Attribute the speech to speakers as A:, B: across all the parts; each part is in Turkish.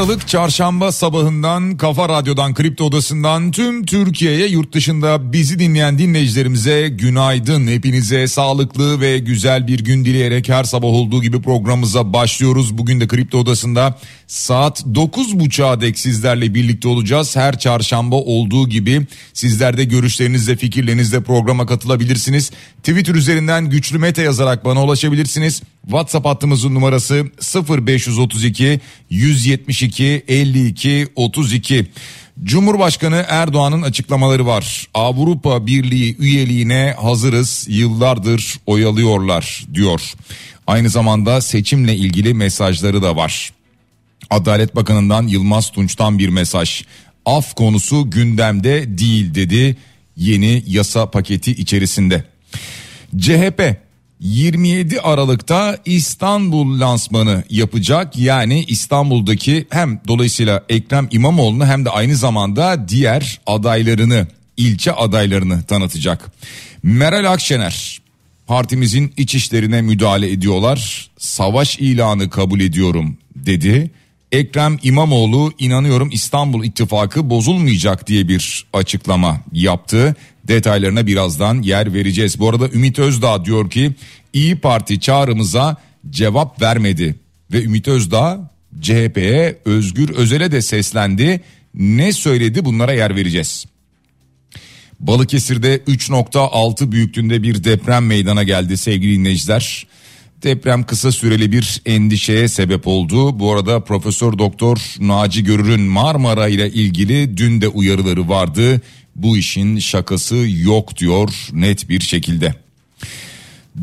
A: Aralık çarşamba sabahından Kafa Radyo'dan Kripto Odası'ndan tüm Türkiye'ye yurt dışında bizi dinleyen dinleyicilerimize günaydın. Hepinize sağlıklı ve güzel bir gün dileyerek her sabah olduğu gibi programımıza başlıyoruz. Bugün de Kripto Odası'nda saat 9.30'a dek sizlerle birlikte olacağız. Her çarşamba olduğu gibi sizler de görüşlerinizle fikirlerinizle programa katılabilirsiniz. Twitter üzerinden güçlü mete yazarak bana ulaşabilirsiniz. WhatsApp hattımızın numarası 0532 172 52 32. Cumhurbaşkanı Erdoğan'ın açıklamaları var. Avrupa Birliği üyeliğine hazırız yıllardır oyalıyorlar diyor. Aynı zamanda seçimle ilgili mesajları da var. Adalet Bakanı'ndan Yılmaz Tunç'tan bir mesaj. Af konusu gündemde değil dedi yeni yasa paketi içerisinde. CHP 27 Aralık'ta İstanbul lansmanı yapacak. Yani İstanbul'daki hem dolayısıyla Ekrem İmamoğlu'nu hem de aynı zamanda diğer adaylarını, ilçe adaylarını tanıtacak. Meral Akşener partimizin iç işlerine müdahale ediyorlar. Savaş ilanı kabul ediyorum dedi. Ekrem İmamoğlu inanıyorum İstanbul ittifakı bozulmayacak diye bir açıklama yaptı. Detaylarına birazdan yer vereceğiz. Bu arada Ümit Özdağ diyor ki İyi Parti çağrımıza cevap vermedi ve Ümit Özdağ CHP'ye Özgür Özel'e de seslendi. Ne söyledi bunlara yer vereceğiz. Balıkesir'de 3.6 büyüklüğünde bir deprem meydana geldi sevgili dinleyiciler. Deprem kısa süreli bir endişeye sebep oldu. Bu arada Profesör Doktor Naci Görür'ün Marmara ile ilgili dün de uyarıları vardı. Bu işin şakası yok diyor net bir şekilde.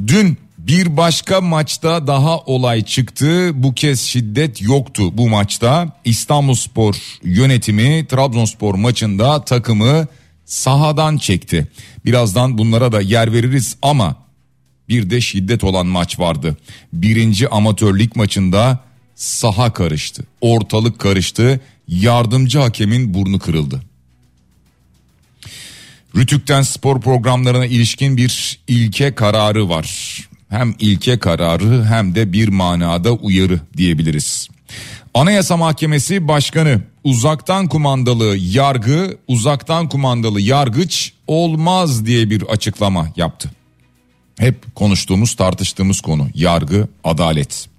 A: Dün bir başka maçta daha olay çıktı. Bu kez şiddet yoktu bu maçta. İstanbulspor yönetimi Trabzonspor maçında takımı sahadan çekti. Birazdan bunlara da yer veririz ama bir de şiddet olan maç vardı. Birinci amatör lig maçında saha karıştı. Ortalık karıştı. Yardımcı hakemin burnu kırıldı. Rütük'ten spor programlarına ilişkin bir ilke kararı var. Hem ilke kararı hem de bir manada uyarı diyebiliriz. Anayasa Mahkemesi Başkanı uzaktan kumandalı yargı, uzaktan kumandalı yargıç olmaz diye bir açıklama yaptı. Hep konuştuğumuz, tartıştığımız konu yargı, adalet.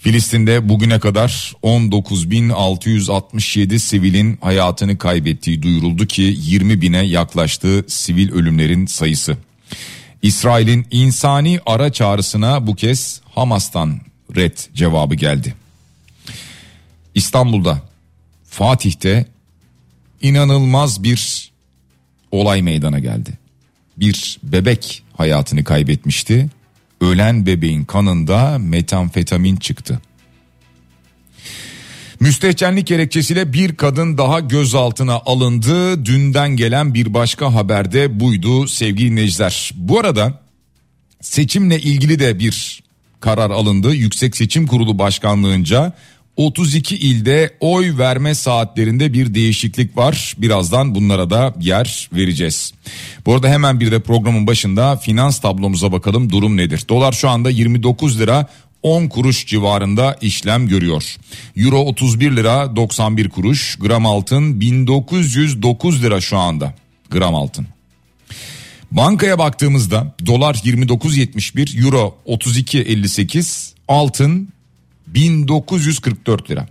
A: Filistin'de bugüne kadar 19.667 sivilin hayatını kaybettiği duyuruldu ki 20 bine yaklaştı sivil ölümlerin sayısı. İsrail'in insani ara çağrısına bu kez Hamas'tan red cevabı geldi. İstanbul'da Fatih'te inanılmaz bir olay meydana geldi. Bir bebek hayatını kaybetmişti. Ölen bebeğin kanında metamfetamin çıktı. Müstehcenlik gerekçesiyle bir kadın daha gözaltına alındı. Dünden gelen bir başka haberde buydu sevgili dinleyiciler. Bu arada seçimle ilgili de bir karar alındı. Yüksek Seçim Kurulu Başkanlığınca 32 ilde oy verme saatlerinde bir değişiklik var. Birazdan bunlara da yer vereceğiz. Bu arada hemen bir de programın başında finans tablomuza bakalım durum nedir? Dolar şu anda 29 lira 10 kuruş civarında işlem görüyor. Euro 31 lira 91 kuruş, gram altın 1909 lira şu anda gram altın. Bankaya baktığımızda dolar 29.71, euro 32.58, altın 1944 lira.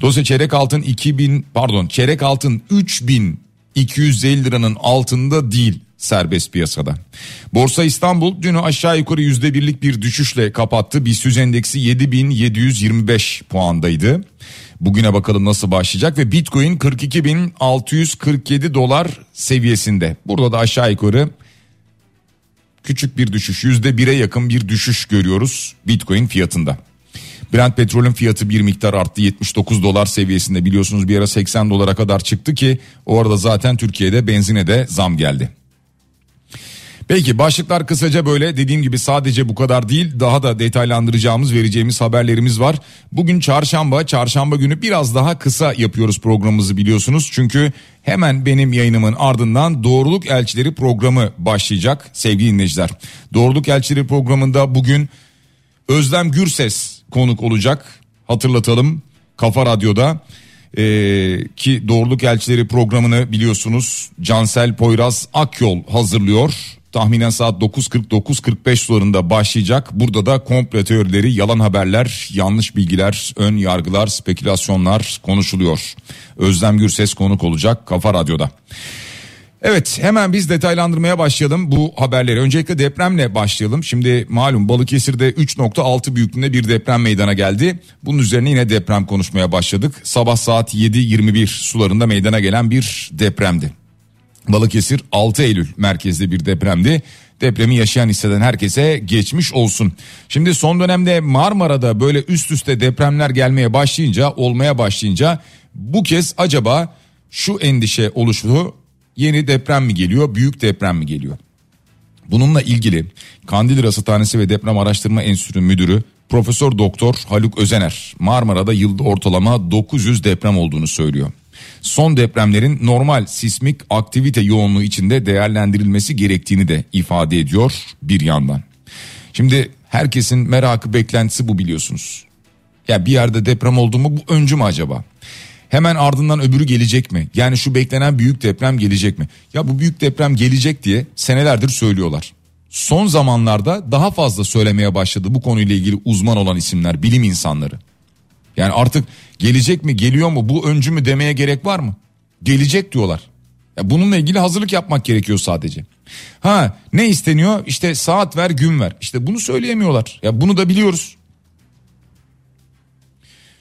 A: Dolayısıyla çeyrek altın 2000 pardon çeyrek altın 3250 liranın altında değil serbest piyasada. Borsa İstanbul dünü aşağı yukarı yüzde birlik bir düşüşle kapattı. BIST endeksi 7725 puandaydı. Bugüne bakalım nasıl başlayacak ve Bitcoin 42.647 dolar seviyesinde. Burada da aşağı yukarı küçük bir düşüş yüzde bire yakın bir düşüş görüyoruz Bitcoin fiyatında. Brent petrolün fiyatı bir miktar arttı 79 dolar seviyesinde biliyorsunuz bir ara 80 dolara kadar çıktı ki orada zaten Türkiye'de benzine de zam geldi. Peki başlıklar kısaca böyle dediğim gibi sadece bu kadar değil daha da detaylandıracağımız vereceğimiz haberlerimiz var. Bugün çarşamba çarşamba günü biraz daha kısa yapıyoruz programımızı biliyorsunuz. Çünkü hemen benim yayınımın ardından Doğruluk Elçileri programı başlayacak sevgili dinleyiciler. Doğruluk Elçileri programında bugün Özlem Gürses konuk olacak hatırlatalım Kafa Radyo'da. Ee, ki Doğruluk Elçileri programını biliyorsunuz Cansel Poyraz Akyol hazırlıyor tahminen saat 9.49-45 sularında başlayacak. Burada da komple teorileri, yalan haberler, yanlış bilgiler, ön yargılar, spekülasyonlar konuşuluyor. Özlem Gürses konuk olacak Kafa Radyo'da. Evet hemen biz detaylandırmaya başlayalım bu haberleri. Öncelikle depremle başlayalım. Şimdi malum Balıkesir'de 3.6 büyüklüğünde bir deprem meydana geldi. Bunun üzerine yine deprem konuşmaya başladık. Sabah saat 7.21 sularında meydana gelen bir depremdi. Balıkesir 6 Eylül merkezde bir depremdi. Depremi yaşayan hisseden herkese geçmiş olsun. Şimdi son dönemde Marmara'da böyle üst üste depremler gelmeye başlayınca, olmaya başlayınca bu kez acaba şu endişe oluştu. Yeni deprem mi geliyor, büyük deprem mi geliyor? Bununla ilgili Kandil Rasathanesi ve Deprem Araştırma Enstitüsü Müdürü Profesör Doktor Haluk Özener Marmara'da yılda ortalama 900 deprem olduğunu söylüyor son depremlerin normal sismik aktivite yoğunluğu içinde değerlendirilmesi gerektiğini de ifade ediyor bir yandan. Şimdi herkesin merakı beklentisi bu biliyorsunuz. Ya bir yerde deprem oldu mu bu öncü mü acaba? Hemen ardından öbürü gelecek mi? Yani şu beklenen büyük deprem gelecek mi? Ya bu büyük deprem gelecek diye senelerdir söylüyorlar. Son zamanlarda daha fazla söylemeye başladı bu konuyla ilgili uzman olan isimler, bilim insanları. Yani artık gelecek mi geliyor mu bu öncü mü demeye gerek var mı? Gelecek diyorlar. Ya bununla ilgili hazırlık yapmak gerekiyor sadece. Ha ne isteniyor? İşte saat ver gün ver. İşte bunu söyleyemiyorlar. Ya bunu da biliyoruz.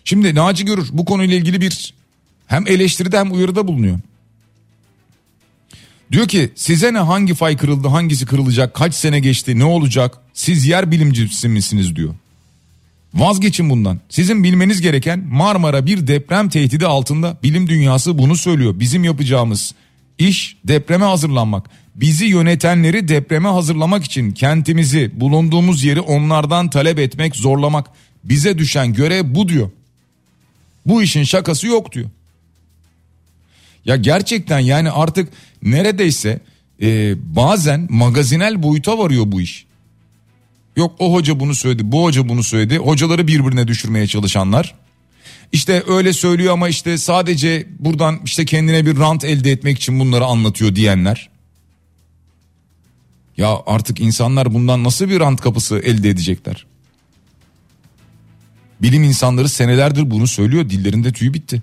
A: Şimdi Naci Görür bu konuyla ilgili bir hem eleştiride hem uyarıda bulunuyor. Diyor ki size ne hangi fay kırıldı hangisi kırılacak kaç sene geçti ne olacak siz yer bilimcisi misiniz diyor. Vazgeçin bundan. Sizin bilmeniz gereken Marmara bir deprem tehdidi altında. Bilim dünyası bunu söylüyor. Bizim yapacağımız iş depreme hazırlanmak. Bizi yönetenleri depreme hazırlamak için kentimizi, bulunduğumuz yeri onlardan talep etmek, zorlamak. Bize düşen görev bu diyor. Bu işin şakası yok diyor. Ya gerçekten yani artık neredeyse e, bazen magazinel boyuta varıyor bu iş. Yok o hoca bunu söyledi, bu hoca bunu söyledi. Hocaları birbirine düşürmeye çalışanlar. İşte öyle söylüyor ama işte sadece buradan işte kendine bir rant elde etmek için bunları anlatıyor diyenler. Ya artık insanlar bundan nasıl bir rant kapısı elde edecekler? Bilim insanları senelerdir bunu söylüyor dillerinde tüy bitti.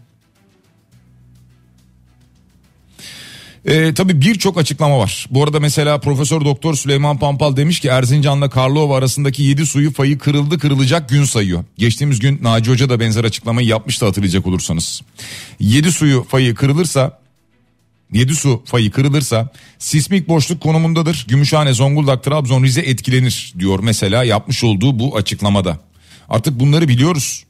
A: E, tabii birçok açıklama var. Bu arada mesela Profesör Doktor Süleyman Pampal demiş ki Erzincan'la Karlova arasındaki 7 suyu fayı kırıldı kırılacak gün sayıyor. Geçtiğimiz gün Naci Hoca da benzer açıklamayı yapmıştı hatırlayacak olursanız. 7 suyu fayı kırılırsa 7 su fayı kırılırsa sismik boşluk konumundadır. Gümüşhane, Zonguldak, Trabzon, Rize etkilenir diyor mesela yapmış olduğu bu açıklamada. Artık bunları biliyoruz.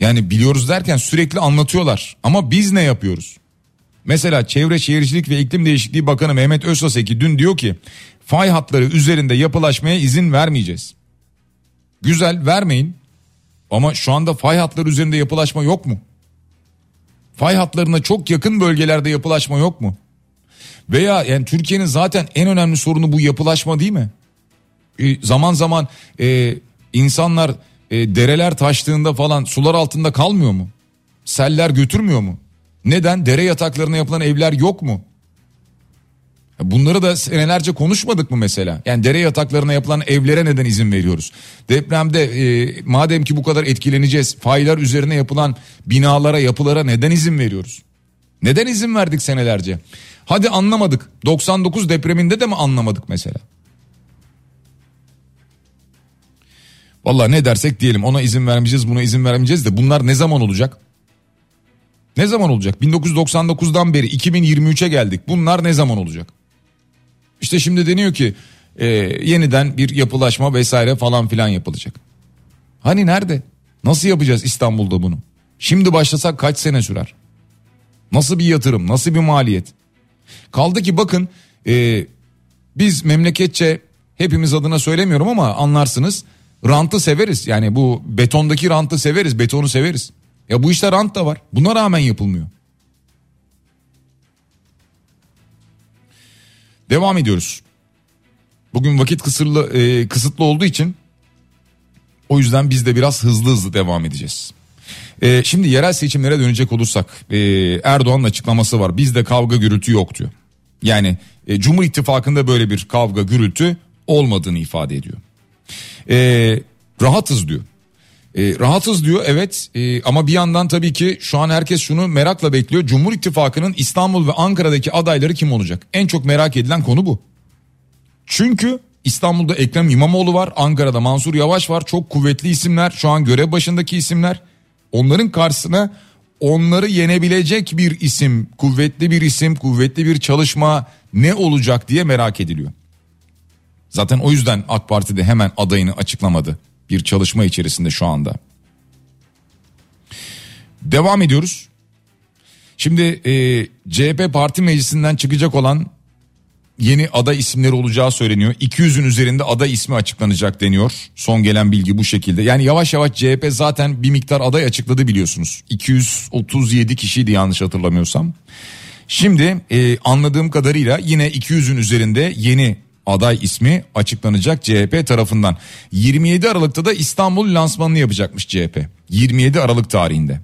A: Yani biliyoruz derken sürekli anlatıyorlar ama biz ne yapıyoruz? Mesela Çevre Şehircilik ve İklim Değişikliği Bakanı Mehmet Özsaseki dün diyor ki fay hatları üzerinde yapılaşmaya izin vermeyeceğiz. Güzel vermeyin ama şu anda fay hatları üzerinde yapılaşma yok mu? Fay hatlarına çok yakın bölgelerde yapılaşma yok mu? Veya yani Türkiye'nin zaten en önemli sorunu bu yapılaşma değil mi? E, zaman zaman e, insanlar e, dereler taştığında falan sular altında kalmıyor mu? Seller götürmüyor mu? Neden? Dere yataklarına yapılan evler yok mu? Bunları da senelerce konuşmadık mı mesela? Yani dere yataklarına yapılan evlere neden izin veriyoruz? Depremde e, madem ki bu kadar etkileneceğiz faylar üzerine yapılan binalara yapılara neden izin veriyoruz? Neden izin verdik senelerce? Hadi anlamadık. 99 depreminde de mi anlamadık mesela? Valla ne dersek diyelim ona izin vermeyeceğiz buna izin vermeyeceğiz de bunlar ne zaman olacak? Ne zaman olacak? 1999'dan beri 2023'e geldik. Bunlar ne zaman olacak? İşte şimdi deniyor ki e, yeniden bir yapılaşma vesaire falan filan yapılacak. Hani nerede? Nasıl yapacağız İstanbul'da bunu? Şimdi başlasak kaç sene sürer? Nasıl bir yatırım? Nasıl bir maliyet? Kaldı ki bakın e, biz memleketçe hepimiz adına söylemiyorum ama anlarsınız rantı severiz. Yani bu betondaki rantı severiz, betonu severiz. Ya bu işte rant da var. Buna rağmen yapılmıyor. Devam ediyoruz. Bugün vakit kısırlı, e, kısıtlı olduğu için o yüzden biz de biraz hızlı hızlı devam edeceğiz. E, şimdi yerel seçimlere dönecek olursak e, Erdoğan'ın açıklaması var. Bizde kavga gürültü yok diyor. Yani e, Cumhur İttifakı'nda böyle bir kavga gürültü olmadığını ifade ediyor. E, rahatız diyor. E, rahatız diyor evet e, ama bir yandan tabii ki şu an herkes şunu merakla bekliyor. Cumhur İttifakı'nın İstanbul ve Ankara'daki adayları kim olacak? En çok merak edilen konu bu. Çünkü İstanbul'da Ekrem İmamoğlu var, Ankara'da Mansur Yavaş var. Çok kuvvetli isimler, şu an görev başındaki isimler. Onların karşısına onları yenebilecek bir isim, kuvvetli bir isim, kuvvetli bir çalışma ne olacak diye merak ediliyor. Zaten o yüzden AK Parti de hemen adayını açıklamadı. Bir çalışma içerisinde şu anda. Devam ediyoruz. Şimdi e, CHP parti meclisinden çıkacak olan yeni aday isimleri olacağı söyleniyor. 200'ün üzerinde aday ismi açıklanacak deniyor. Son gelen bilgi bu şekilde. Yani yavaş yavaş CHP zaten bir miktar aday açıkladı biliyorsunuz. 237 kişiydi yanlış hatırlamıyorsam. Şimdi e, anladığım kadarıyla yine 200'ün üzerinde yeni aday ismi açıklanacak CHP tarafından. 27 Aralık'ta da İstanbul lansmanını yapacakmış CHP. 27 Aralık tarihinde.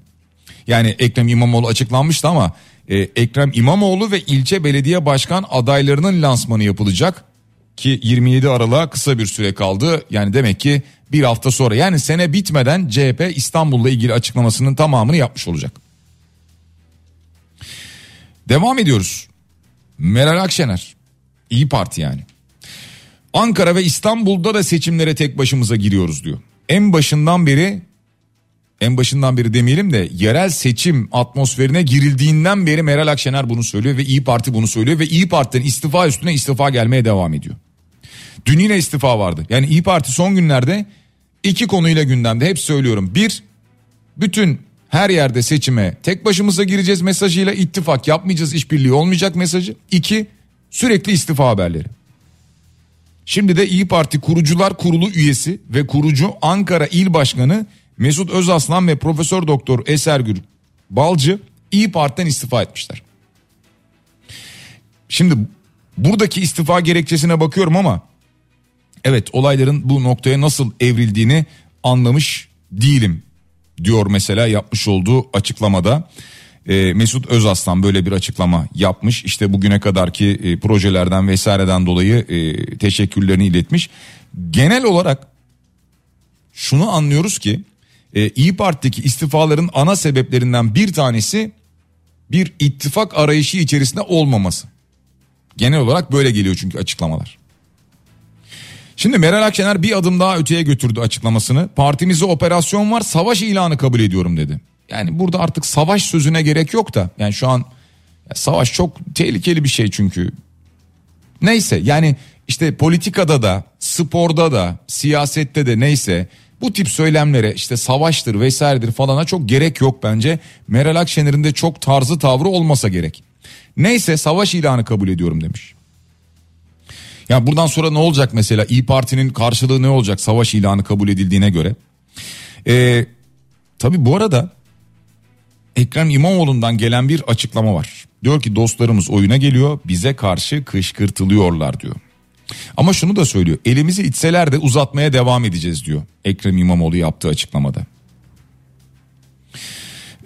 A: Yani Ekrem İmamoğlu açıklanmıştı ama e, Ekrem İmamoğlu ve ilçe belediye başkan adaylarının lansmanı yapılacak ki 27 Aralık'a kısa bir süre kaldı. Yani demek ki bir hafta sonra yani sene bitmeden CHP İstanbul'la ilgili açıklamasının tamamını yapmış olacak. Devam ediyoruz. Meral Akşener. İyi Parti yani. Ankara ve İstanbul'da da seçimlere tek başımıza giriyoruz diyor. En başından beri en başından beri demeyelim de yerel seçim atmosferine girildiğinden beri Meral Akşener bunu söylüyor ve İyi Parti bunu söylüyor ve İyi Parti'den istifa üstüne istifa gelmeye devam ediyor. Dün yine istifa vardı. Yani İyi Parti son günlerde iki konuyla gündemde hep söylüyorum. Bir, bütün her yerde seçime tek başımıza gireceğiz mesajıyla ittifak yapmayacağız işbirliği olmayacak mesajı. İki, sürekli istifa haberleri. Şimdi de İyi Parti Kurucular Kurulu üyesi ve kurucu Ankara İl Başkanı Mesut Özaslan ve Profesör Doktor Esergül Balcı İyi Parti'den istifa etmişler. Şimdi buradaki istifa gerekçesine bakıyorum ama evet olayların bu noktaya nasıl evrildiğini anlamış değilim diyor mesela yapmış olduğu açıklamada. E, Mesut Özaslan böyle bir açıklama yapmış. İşte bugüne kadarki e, projelerden vesaireden dolayı e, teşekkürlerini iletmiş. Genel olarak şunu anlıyoruz ki e, İyi Parti'deki istifaların ana sebeplerinden bir tanesi bir ittifak arayışı içerisinde olmaması. Genel olarak böyle geliyor çünkü açıklamalar. Şimdi Meral Akşener bir adım daha öteye götürdü açıklamasını. Partimize operasyon var savaş ilanı kabul ediyorum dedi. Yani burada artık savaş sözüne gerek yok da yani şu an savaş çok tehlikeli bir şey çünkü. Neyse yani işte politikada da sporda da siyasette de neyse bu tip söylemlere işte savaştır vesairedir falana çok gerek yok bence. Meral Akşener'in de çok tarzı tavrı olmasa gerek. Neyse savaş ilanı kabul ediyorum demiş. Ya buradan sonra ne olacak mesela İyi Parti'nin karşılığı ne olacak savaş ilanı kabul edildiğine göre? Ee, tabii bu arada Ekrem İmamoğlu'ndan gelen bir açıklama var. Diyor ki dostlarımız oyuna geliyor bize karşı kışkırtılıyorlar diyor. Ama şunu da söylüyor elimizi itseler de uzatmaya devam edeceğiz diyor Ekrem İmamoğlu yaptığı açıklamada.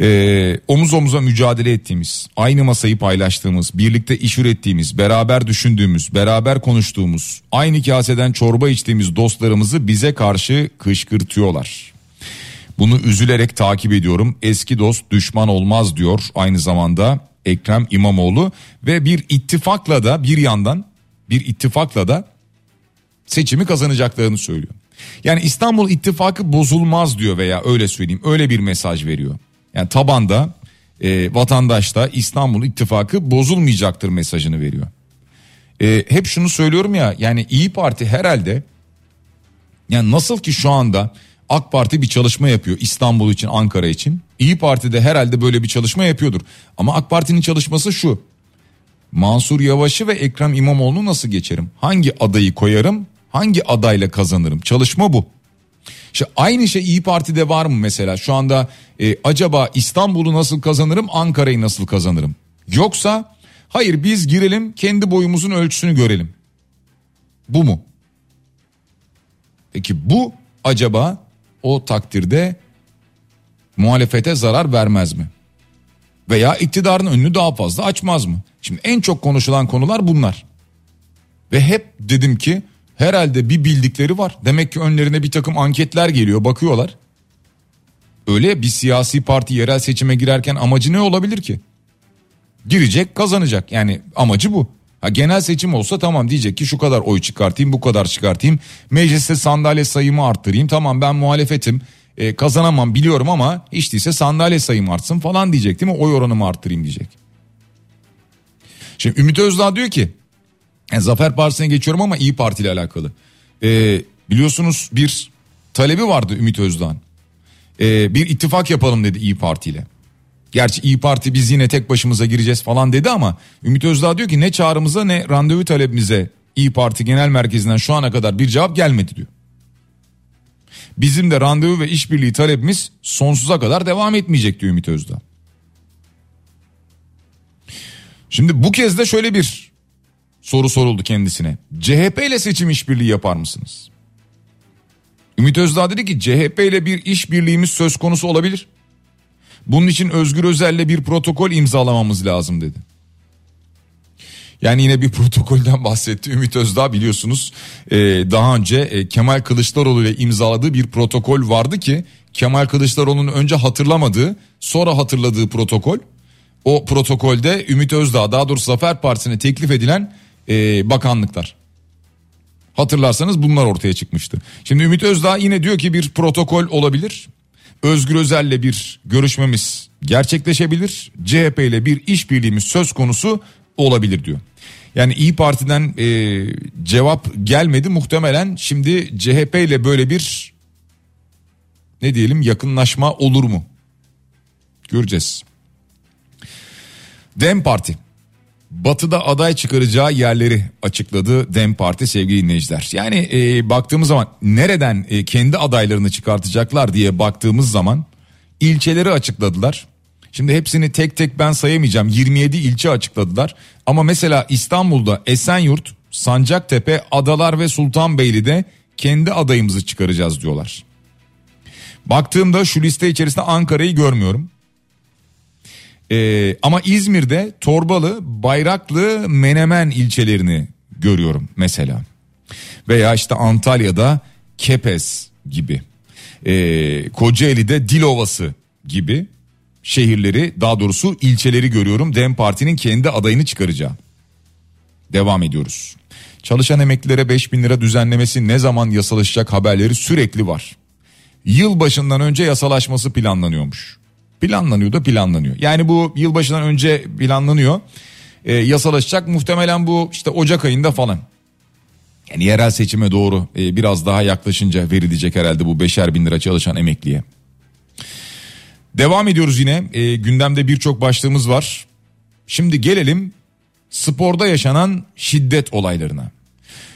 A: Ee, omuz omuza mücadele ettiğimiz, aynı masayı paylaştığımız, birlikte iş ürettiğimiz, beraber düşündüğümüz, beraber konuştuğumuz, aynı kaseden çorba içtiğimiz dostlarımızı bize karşı kışkırtıyorlar. Bunu üzülerek takip ediyorum. Eski dost düşman olmaz diyor aynı zamanda Ekrem İmamoğlu ve bir ittifakla da bir yandan bir ittifakla da seçimi kazanacaklarını söylüyor. Yani İstanbul ittifakı bozulmaz diyor veya öyle söyleyeyim öyle bir mesaj veriyor. Yani tabanda e, vatandaşta İstanbul ittifakı bozulmayacaktır mesajını veriyor. E, hep şunu söylüyorum ya yani İyi Parti herhalde yani nasıl ki şu anda AK Parti bir çalışma yapıyor İstanbul için Ankara için. İyi Parti de herhalde böyle bir çalışma yapıyordur. Ama AK Parti'nin çalışması şu. Mansur Yavaş'ı ve Ekrem İmamoğlu'nu nasıl geçerim? Hangi adayı koyarım? Hangi adayla kazanırım? Çalışma bu. İşte aynı şey İyi Parti'de var mı mesela? Şu anda e, acaba İstanbul'u nasıl kazanırım, Ankara'yı nasıl kazanırım? Yoksa hayır biz girelim kendi boyumuzun ölçüsünü görelim. Bu mu? Peki bu acaba o takdirde muhalefete zarar vermez mi? Veya iktidarın önünü daha fazla açmaz mı? Şimdi en çok konuşulan konular bunlar. Ve hep dedim ki herhalde bir bildikleri var. Demek ki önlerine bir takım anketler geliyor bakıyorlar. Öyle bir siyasi parti yerel seçime girerken amacı ne olabilir ki? Girecek kazanacak yani amacı bu. Ha, genel seçim olsa tamam diyecek ki şu kadar oy çıkartayım bu kadar çıkartayım. Mecliste sandalye sayımı arttırayım tamam ben muhalefetim e, kazanamam biliyorum ama hiç değilse sandalye sayım artsın falan diyecek değil mi? Oy oranımı arttırayım diyecek. Şimdi Ümit Özdağ diyor ki yani Zafer Partisi'ne geçiyorum ama İyi Parti ile alakalı. E, biliyorsunuz bir talebi vardı Ümit Özdağ'ın. E, bir ittifak yapalım dedi İyi Parti ile. Gerçi İyi Parti biz yine tek başımıza gireceğiz falan dedi ama Ümit Özdağ diyor ki ne çağrımıza ne randevu talebimize İyi Parti Genel Merkezi'nden şu ana kadar bir cevap gelmedi diyor. Bizim de randevu ve işbirliği talebimiz sonsuza kadar devam etmeyecek diyor Ümit Özdağ. Şimdi bu kez de şöyle bir soru soruldu kendisine. CHP ile seçim işbirliği yapar mısınız? Ümit Özdağ dedi ki CHP ile bir işbirliğimiz söz konusu olabilir. Bunun için Özgür Özel'le bir protokol imzalamamız lazım dedi. Yani yine bir protokolden bahsetti Ümit Özdağ biliyorsunuz e, daha önce e, Kemal Kılıçdaroğlu ile imzaladığı bir protokol vardı ki Kemal Kılıçdaroğlu'nun önce hatırlamadığı sonra hatırladığı protokol. O protokolde Ümit Özdağ daha doğrusu Zafer Partisi'ne teklif edilen e, bakanlıklar. Hatırlarsanız bunlar ortaya çıkmıştı. Şimdi Ümit Özdağ yine diyor ki bir protokol olabilir. Özgür Özel'le bir görüşmemiz gerçekleşebilir. CHP ile bir işbirliğimiz söz konusu olabilir diyor. Yani İyi Parti'den e, cevap gelmedi muhtemelen şimdi CHP ile böyle bir ne diyelim yakınlaşma olur mu? Göreceğiz. Dem Parti Batı'da aday çıkaracağı yerleri açıkladı Dem Parti sevgili dinleyiciler. Yani e, baktığımız zaman nereden e, kendi adaylarını çıkartacaklar diye baktığımız zaman ilçeleri açıkladılar. Şimdi hepsini tek tek ben sayamayacağım 27 ilçe açıkladılar. Ama mesela İstanbul'da Esenyurt, Sancaktepe, Adalar ve Sultanbeyli'de kendi adayımızı çıkaracağız diyorlar. Baktığımda şu liste içerisinde Ankara'yı görmüyorum. Ee, ama İzmir'de Torbalı, Bayraklı, Menemen ilçelerini görüyorum mesela. Veya işte Antalya'da Kepez gibi. Ee, Kocaeli'de Dilovası gibi şehirleri daha doğrusu ilçeleri görüyorum. Dem Parti'nin kendi adayını çıkaracağı. Devam ediyoruz. Çalışan emeklilere 5 bin lira düzenlemesi ne zaman yasalaşacak haberleri sürekli var. Yıl başından önce yasalaşması planlanıyormuş. Planlanıyor da planlanıyor. Yani bu yılbaşından önce planlanıyor. E, yasalaşacak muhtemelen bu işte Ocak ayında falan. Yani yerel seçime doğru e, biraz daha yaklaşınca verilecek herhalde bu beşer bin lira çalışan emekliye. Devam ediyoruz yine e, gündemde birçok başlığımız var. Şimdi gelelim sporda yaşanan şiddet olaylarına.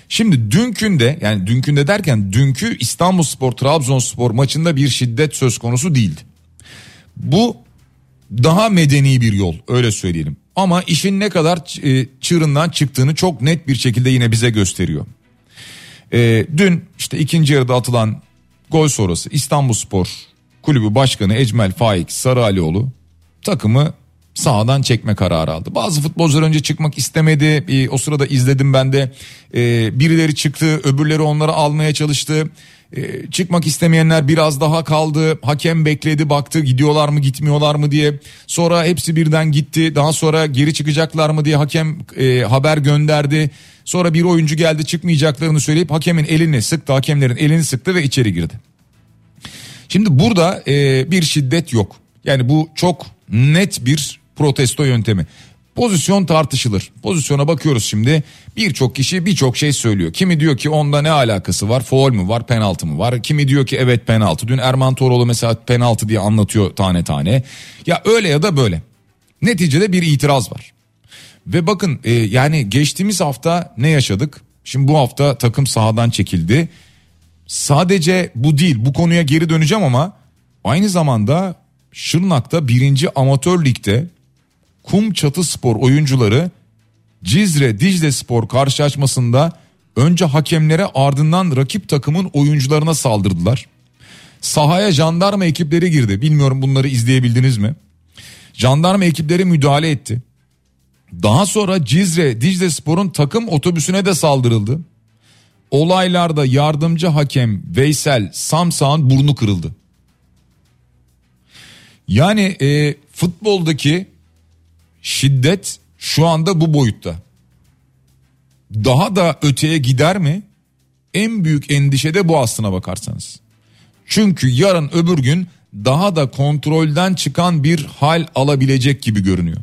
A: Şimdi dünkünde yani dünkünde derken dünkü İstanbulspor Trabzonspor maçında bir şiddet söz konusu değildi. Bu daha medeni bir yol öyle söyleyelim. Ama işin ne kadar e, çığırından çıktığını çok net bir şekilde yine bize gösteriyor. E, dün işte ikinci yarıda atılan gol sonrası İstanbulspor Kulübü Başkanı Ecmel Faik Sarıalioğlu takımı sahadan çekme kararı aldı. Bazı futbolcular önce çıkmak istemedi. O sırada izledim ben de. E, birileri çıktı, öbürleri onları almaya çalıştı. E, çıkmak istemeyenler biraz daha kaldı. Hakem bekledi, baktı gidiyorlar mı, gitmiyorlar mı diye. Sonra hepsi birden gitti. Daha sonra geri çıkacaklar mı diye hakem e, haber gönderdi. Sonra bir oyuncu geldi çıkmayacaklarını söyleyip hakemin elini sıktı, hakemlerin elini sıktı ve içeri girdi. Şimdi burada e, bir şiddet yok. Yani bu çok net bir protesto yöntemi. Pozisyon tartışılır. Pozisyona bakıyoruz şimdi. Birçok kişi birçok şey söylüyor. Kimi diyor ki onda ne alakası var? Foul mü var? Penaltı mı var? Kimi diyor ki evet penaltı. Dün Erman Toroğlu mesela penaltı diye anlatıyor tane tane. Ya öyle ya da böyle. Neticede bir itiraz var. Ve bakın e, yani geçtiğimiz hafta ne yaşadık? Şimdi bu hafta takım sahadan çekildi. Sadece bu değil bu konuya geri döneceğim ama aynı zamanda Şırnak'ta birinci amatör ligde kum çatı spor oyuncuları Cizre Dicle Spor karşılaşmasında önce hakemlere ardından rakip takımın oyuncularına saldırdılar. Sahaya jandarma ekipleri girdi. Bilmiyorum bunları izleyebildiniz mi? Jandarma ekipleri müdahale etti. Daha sonra Cizre Dicle Spor'un takım otobüsüne de saldırıldı. Olaylarda yardımcı hakem Veysel Samsağ'ın burnu kırıldı. Yani e, futboldaki şiddet şu anda bu boyutta. Daha da öteye gider mi? En büyük endişe de bu aslına bakarsanız. Çünkü yarın öbür gün daha da kontrolden çıkan bir hal alabilecek gibi görünüyor.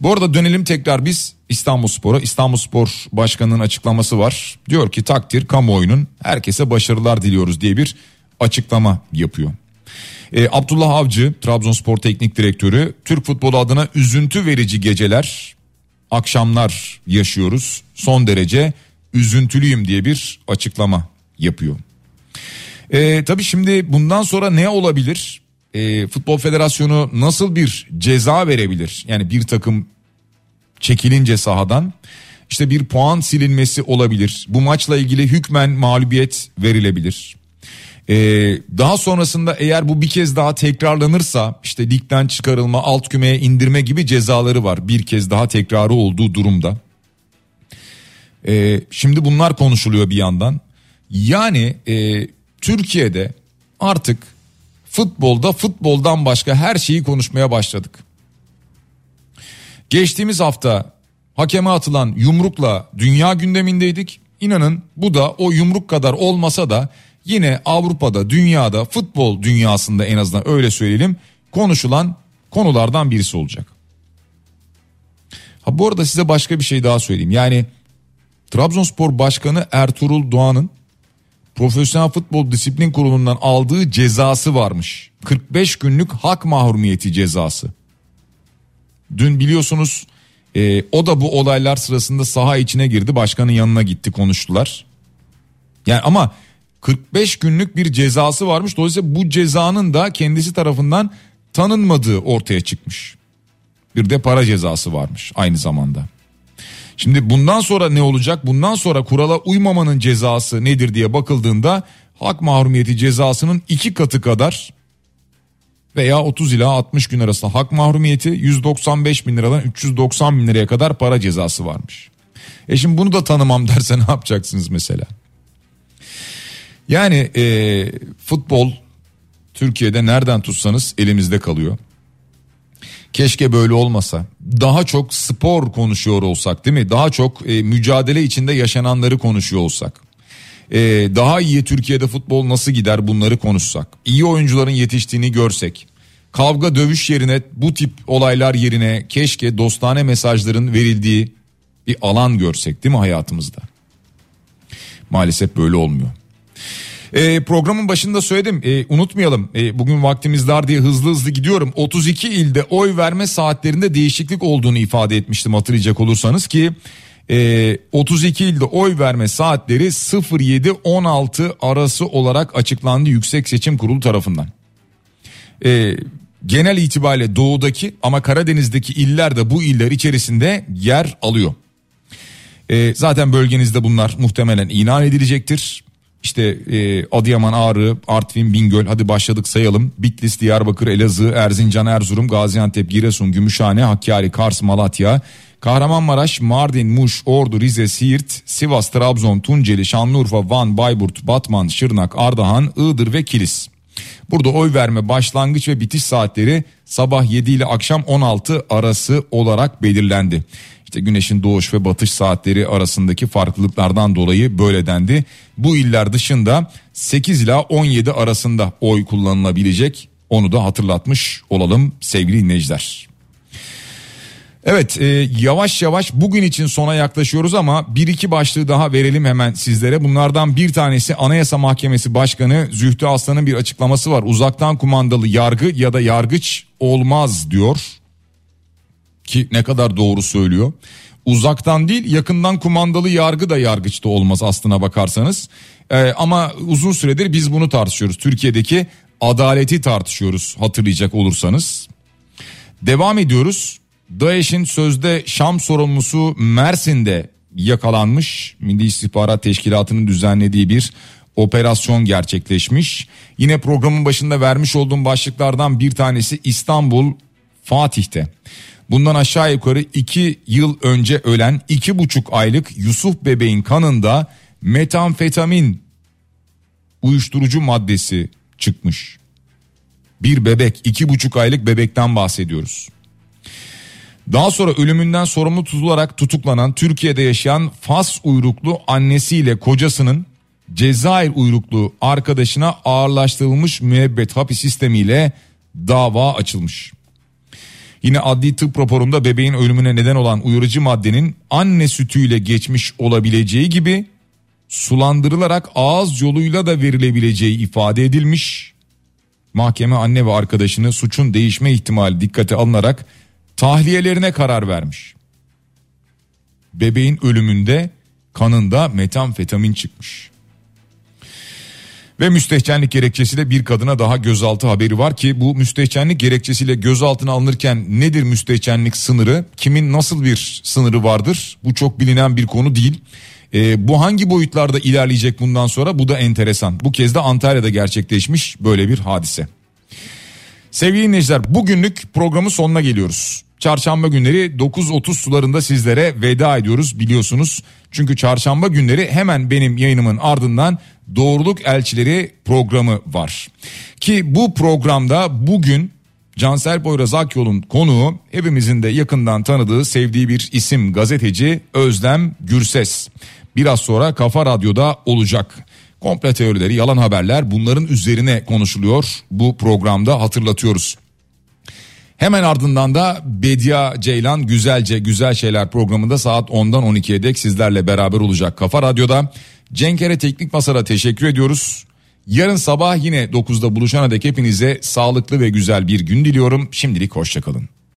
A: Bu arada dönelim tekrar biz İstanbul Spor'a. İstanbul Spor Başkanı'nın açıklaması var. Diyor ki takdir kamuoyunun herkese başarılar diliyoruz diye bir açıklama yapıyor. E, Abdullah Avcı Trabzonspor Teknik Direktörü Türk futbolu adına üzüntü verici geceler akşamlar yaşıyoruz. Son derece üzüntülüyüm diye bir açıklama yapıyor. E, tabii şimdi bundan sonra ne olabilir? E, Futbol Federasyonu nasıl bir ceza verebilir? Yani bir takım çekilince sahadan işte bir puan silinmesi olabilir. Bu maçla ilgili hükmen mağlubiyet verilebilir. Ee, daha sonrasında eğer bu bir kez daha tekrarlanırsa işte ligden çıkarılma, alt kümeye indirme gibi cezaları var. Bir kez daha tekrarı olduğu durumda. Ee, şimdi bunlar konuşuluyor bir yandan. Yani e, Türkiye'de artık futbolda futboldan başka her şeyi konuşmaya başladık. Geçtiğimiz hafta hakeme atılan yumrukla dünya gündemindeydik. İnanın bu da o yumruk kadar olmasa da yine Avrupa'da, dünyada, futbol dünyasında en azından öyle söyleyelim konuşulan konulardan birisi olacak. Ha bu arada size başka bir şey daha söyleyeyim. Yani Trabzonspor Başkanı Ertuğrul Doğan'ın Profesyonel Futbol Disiplin Kurulu'ndan aldığı cezası varmış. 45 günlük hak mahrumiyeti cezası. Dün biliyorsunuz e, o da bu olaylar sırasında saha içine girdi. Başkanın yanına gitti konuştular. Yani ama 45 günlük bir cezası varmış. Dolayısıyla bu cezanın da kendisi tarafından tanınmadığı ortaya çıkmış. Bir de para cezası varmış aynı zamanda. Şimdi bundan sonra ne olacak? Bundan sonra kurala uymamanın cezası nedir diye bakıldığında hak mahrumiyeti cezasının iki katı kadar veya 30 ila 60 gün arasında hak mahrumiyeti 195 bin liradan 390 bin liraya kadar para cezası varmış. E şimdi bunu da tanımam derse ne yapacaksınız mesela? Yani e, futbol Türkiye'de nereden tutsanız elimizde kalıyor. Keşke böyle olmasa. Daha çok spor konuşuyor olsak değil mi? Daha çok e, mücadele içinde yaşananları konuşuyor olsak. E, daha iyi Türkiye'de futbol nasıl gider bunları konuşsak. İyi oyuncuların yetiştiğini görsek. Kavga dövüş yerine bu tip olaylar yerine keşke dostane mesajların verildiği bir alan görsek değil mi hayatımızda? Maalesef böyle olmuyor. E, programın başında söyledim e, unutmayalım e, bugün vaktimiz dar diye hızlı hızlı gidiyorum. 32 ilde oy verme saatlerinde değişiklik olduğunu ifade etmiştim hatırlayacak olursanız ki e, 32 ilde oy verme saatleri 07-16 arası olarak açıklandı Yüksek Seçim Kurulu tarafından. E, genel itibariyle doğudaki ama Karadeniz'deki iller de bu iller içerisinde yer alıyor. E, zaten bölgenizde bunlar muhtemelen ilan edilecektir. İşte e, Adıyaman, Ağrı, Artvin, Bingöl hadi başladık sayalım. Bitlis, Diyarbakır, Elazığ, Erzincan, Erzurum, Gaziantep, Giresun, Gümüşhane, Hakkari, Kars, Malatya, Kahramanmaraş, Mardin, Muş, Ordu, Rize, Siirt, Sivas, Trabzon, Tunceli, Şanlıurfa, Van, Bayburt, Batman, Şırnak, Ardahan, Iğdır ve Kilis. Burada oy verme başlangıç ve bitiş saatleri sabah 7 ile akşam 16 arası olarak belirlendi. İşte güneşin doğuş ve batış saatleri arasındaki farklılıklardan dolayı böyle dendi. Bu iller dışında 8 ila 17 arasında oy kullanılabilecek. Onu da hatırlatmış olalım sevgili dinleyiciler. Evet e, yavaş yavaş bugün için sona yaklaşıyoruz ama bir iki başlığı daha verelim hemen sizlere. Bunlardan bir tanesi Anayasa Mahkemesi Başkanı Zühtü Aslan'ın bir açıklaması var. Uzaktan kumandalı yargı ya da yargıç olmaz diyor. Ki ne kadar doğru söylüyor. Uzaktan değil yakından kumandalı yargı da yargıçta olmaz aslına bakarsanız. Ee, ama uzun süredir biz bunu tartışıyoruz. Türkiye'deki adaleti tartışıyoruz hatırlayacak olursanız. Devam ediyoruz. DAEŞ'in sözde Şam sorumlusu Mersin'de yakalanmış. Milli İstihbarat Teşkilatı'nın düzenlediği bir operasyon gerçekleşmiş. Yine programın başında vermiş olduğum başlıklardan bir tanesi İstanbul Fatih'te. Bundan aşağı yukarı iki yıl önce ölen iki buçuk aylık Yusuf bebeğin kanında metamfetamin uyuşturucu maddesi çıkmış. Bir bebek iki buçuk aylık bebekten bahsediyoruz. Daha sonra ölümünden sorumlu tutularak tutuklanan Türkiye'de yaşayan Fas uyruklu annesiyle kocasının Cezayir uyruklu arkadaşına ağırlaştırılmış müebbet hapis sistemiyle dava açılmış. Yine adli tıp raporunda bebeğin ölümüne neden olan uyarıcı maddenin anne sütüyle geçmiş olabileceği gibi sulandırılarak ağız yoluyla da verilebileceği ifade edilmiş. Mahkeme anne ve arkadaşını suçun değişme ihtimali dikkate alınarak tahliyelerine karar vermiş. Bebeğin ölümünde kanında metamfetamin çıkmış. Ve müstehcenlik gerekçesiyle bir kadına daha gözaltı haberi var ki bu müstehcenlik gerekçesiyle gözaltına alınırken nedir müstehcenlik sınırı? Kimin nasıl bir sınırı vardır? Bu çok bilinen bir konu değil. E, bu hangi boyutlarda ilerleyecek bundan sonra? Bu da enteresan. Bu kez de Antalya'da gerçekleşmiş böyle bir hadise. Sevgili dinleyiciler bugünlük programın sonuna geliyoruz. Çarşamba günleri 9.30 sularında sizlere veda ediyoruz biliyorsunuz. Çünkü çarşamba günleri hemen benim yayınımın ardından Doğruluk Elçileri programı var. Ki bu programda bugün Cansel Poyraz Akyol'un konuğu hepimizin de yakından tanıdığı sevdiği bir isim gazeteci Özlem Gürses. Biraz sonra Kafa Radyo'da olacak. Komple teorileri, yalan haberler bunların üzerine konuşuluyor. Bu programda hatırlatıyoruz. Hemen ardından da Bedia Ceylan Güzelce Güzel Şeyler programında saat 10'dan 12'ye dek sizlerle beraber olacak Kafa Radyo'da. Cenkere Teknik Masar'a teşekkür ediyoruz. Yarın sabah yine 9'da buluşana dek hepinize sağlıklı ve güzel bir gün diliyorum. Şimdilik hoşçakalın.